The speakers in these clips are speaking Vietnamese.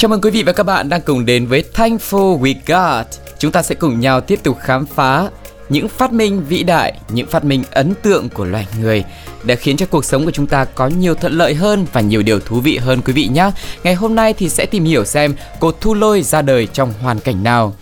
Chào mừng quý vị và các bạn đang cùng đến với Thankful We Got. Chúng ta sẽ cùng nhau tiếp tục khám phá những phát minh vĩ đại, những phát minh ấn tượng của loài người để khiến cho cuộc sống của chúng ta có nhiều thuận lợi hơn và nhiều điều thú vị hơn quý vị nhé. Ngày hôm nay thì sẽ tìm hiểu xem cột thu lôi ra đời trong hoàn cảnh nào.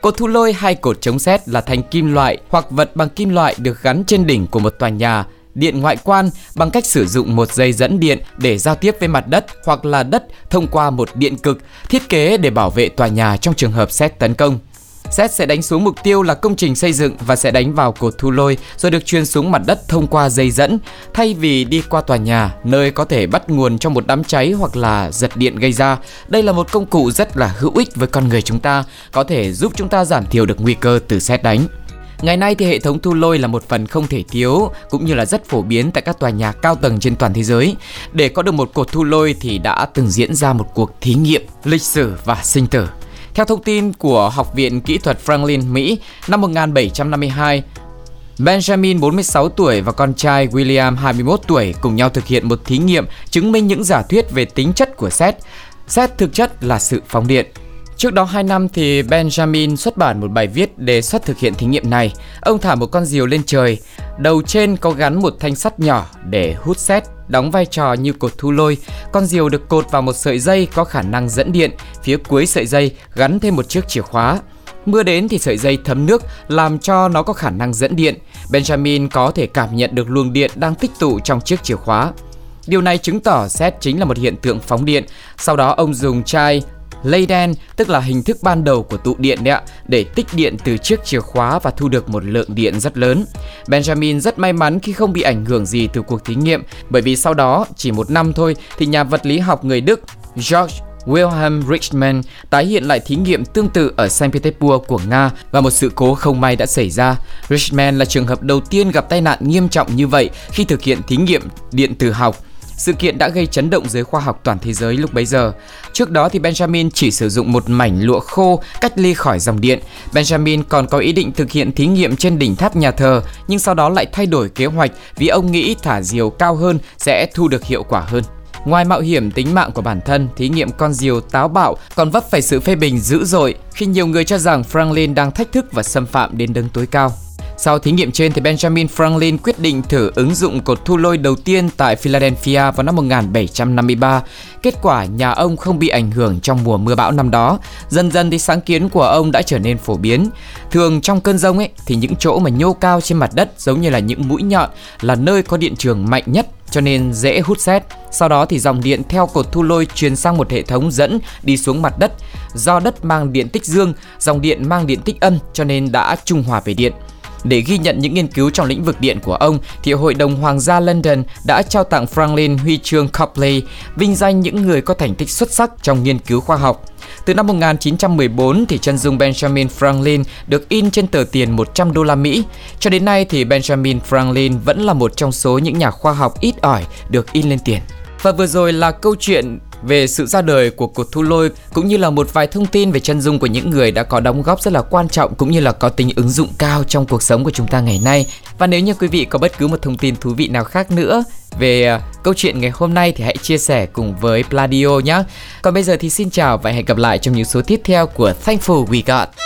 Cột thu lôi hay cột chống xét là thanh kim loại hoặc vật bằng kim loại được gắn trên đỉnh của một tòa nhà điện ngoại quan bằng cách sử dụng một dây dẫn điện để giao tiếp với mặt đất hoặc là đất thông qua một điện cực thiết kế để bảo vệ tòa nhà trong trường hợp xét tấn công. Xét sẽ đánh xuống mục tiêu là công trình xây dựng và sẽ đánh vào cột thu lôi rồi được truyền xuống mặt đất thông qua dây dẫn thay vì đi qua tòa nhà nơi có thể bắt nguồn trong một đám cháy hoặc là giật điện gây ra. Đây là một công cụ rất là hữu ích với con người chúng ta, có thể giúp chúng ta giảm thiểu được nguy cơ từ xét đánh. Ngày nay thì hệ thống thu lôi là một phần không thể thiếu cũng như là rất phổ biến tại các tòa nhà cao tầng trên toàn thế giới. Để có được một cột thu lôi thì đã từng diễn ra một cuộc thí nghiệm lịch sử và sinh tử. Theo thông tin của Học viện Kỹ thuật Franklin, Mỹ, năm 1752, Benjamin 46 tuổi và con trai William 21 tuổi cùng nhau thực hiện một thí nghiệm chứng minh những giả thuyết về tính chất của xét. Xét thực chất là sự phóng điện. Trước đó 2 năm thì Benjamin xuất bản một bài viết đề xuất thực hiện thí nghiệm này. Ông thả một con diều lên trời, đầu trên có gắn một thanh sắt nhỏ để hút sét, đóng vai trò như cột thu lôi. Con diều được cột vào một sợi dây có khả năng dẫn điện, phía cuối sợi dây gắn thêm một chiếc chìa khóa. Mưa đến thì sợi dây thấm nước làm cho nó có khả năng dẫn điện. Benjamin có thể cảm nhận được luồng điện đang tích tụ trong chiếc chìa khóa. Điều này chứng tỏ sét chính là một hiện tượng phóng điện. Sau đó ông dùng chai Leyden tức là hình thức ban đầu của tụ điện đấy ạ, để tích điện từ chiếc chìa khóa và thu được một lượng điện rất lớn. Benjamin rất may mắn khi không bị ảnh hưởng gì từ cuộc thí nghiệm, bởi vì sau đó chỉ một năm thôi thì nhà vật lý học người Đức George Wilhelm Richman tái hiện lại thí nghiệm tương tự ở Saint Petersburg của Nga và một sự cố không may đã xảy ra. Richman là trường hợp đầu tiên gặp tai nạn nghiêm trọng như vậy khi thực hiện thí nghiệm điện tử học. Sự kiện đã gây chấn động giới khoa học toàn thế giới lúc bấy giờ. Trước đó thì Benjamin chỉ sử dụng một mảnh lụa khô cách ly khỏi dòng điện. Benjamin còn có ý định thực hiện thí nghiệm trên đỉnh tháp nhà thờ, nhưng sau đó lại thay đổi kế hoạch vì ông nghĩ thả diều cao hơn sẽ thu được hiệu quả hơn. Ngoài mạo hiểm tính mạng của bản thân, thí nghiệm con diều táo bạo còn vấp phải sự phê bình dữ dội khi nhiều người cho rằng Franklin đang thách thức và xâm phạm đến đấng tối cao. Sau thí nghiệm trên thì Benjamin Franklin quyết định thử ứng dụng cột thu lôi đầu tiên tại Philadelphia vào năm 1753. Kết quả nhà ông không bị ảnh hưởng trong mùa mưa bão năm đó. Dần dần thì sáng kiến của ông đã trở nên phổ biến. Thường trong cơn rông ấy thì những chỗ mà nhô cao trên mặt đất giống như là những mũi nhọn là nơi có điện trường mạnh nhất cho nên dễ hút sét. Sau đó thì dòng điện theo cột thu lôi truyền sang một hệ thống dẫn đi xuống mặt đất. Do đất mang điện tích dương, dòng điện mang điện tích âm cho nên đã trung hòa về điện. Để ghi nhận những nghiên cứu trong lĩnh vực điện của ông, thì Hội đồng Hoàng gia London đã trao tặng Franklin huy chương Copley, vinh danh những người có thành tích xuất sắc trong nghiên cứu khoa học. Từ năm 1914 thì chân dung Benjamin Franklin được in trên tờ tiền 100 đô la Mỹ. Cho đến nay thì Benjamin Franklin vẫn là một trong số những nhà khoa học ít ỏi được in lên tiền. Và vừa rồi là câu chuyện về sự ra đời của cuộc thu lôi cũng như là một vài thông tin về chân dung của những người đã có đóng góp rất là quan trọng cũng như là có tính ứng dụng cao trong cuộc sống của chúng ta ngày nay. Và nếu như quý vị có bất cứ một thông tin thú vị nào khác nữa về à, câu chuyện ngày hôm nay thì hãy chia sẻ cùng với Pladio nhé. Còn bây giờ thì xin chào và hẹn gặp lại trong những số tiếp theo của Thankful We Got.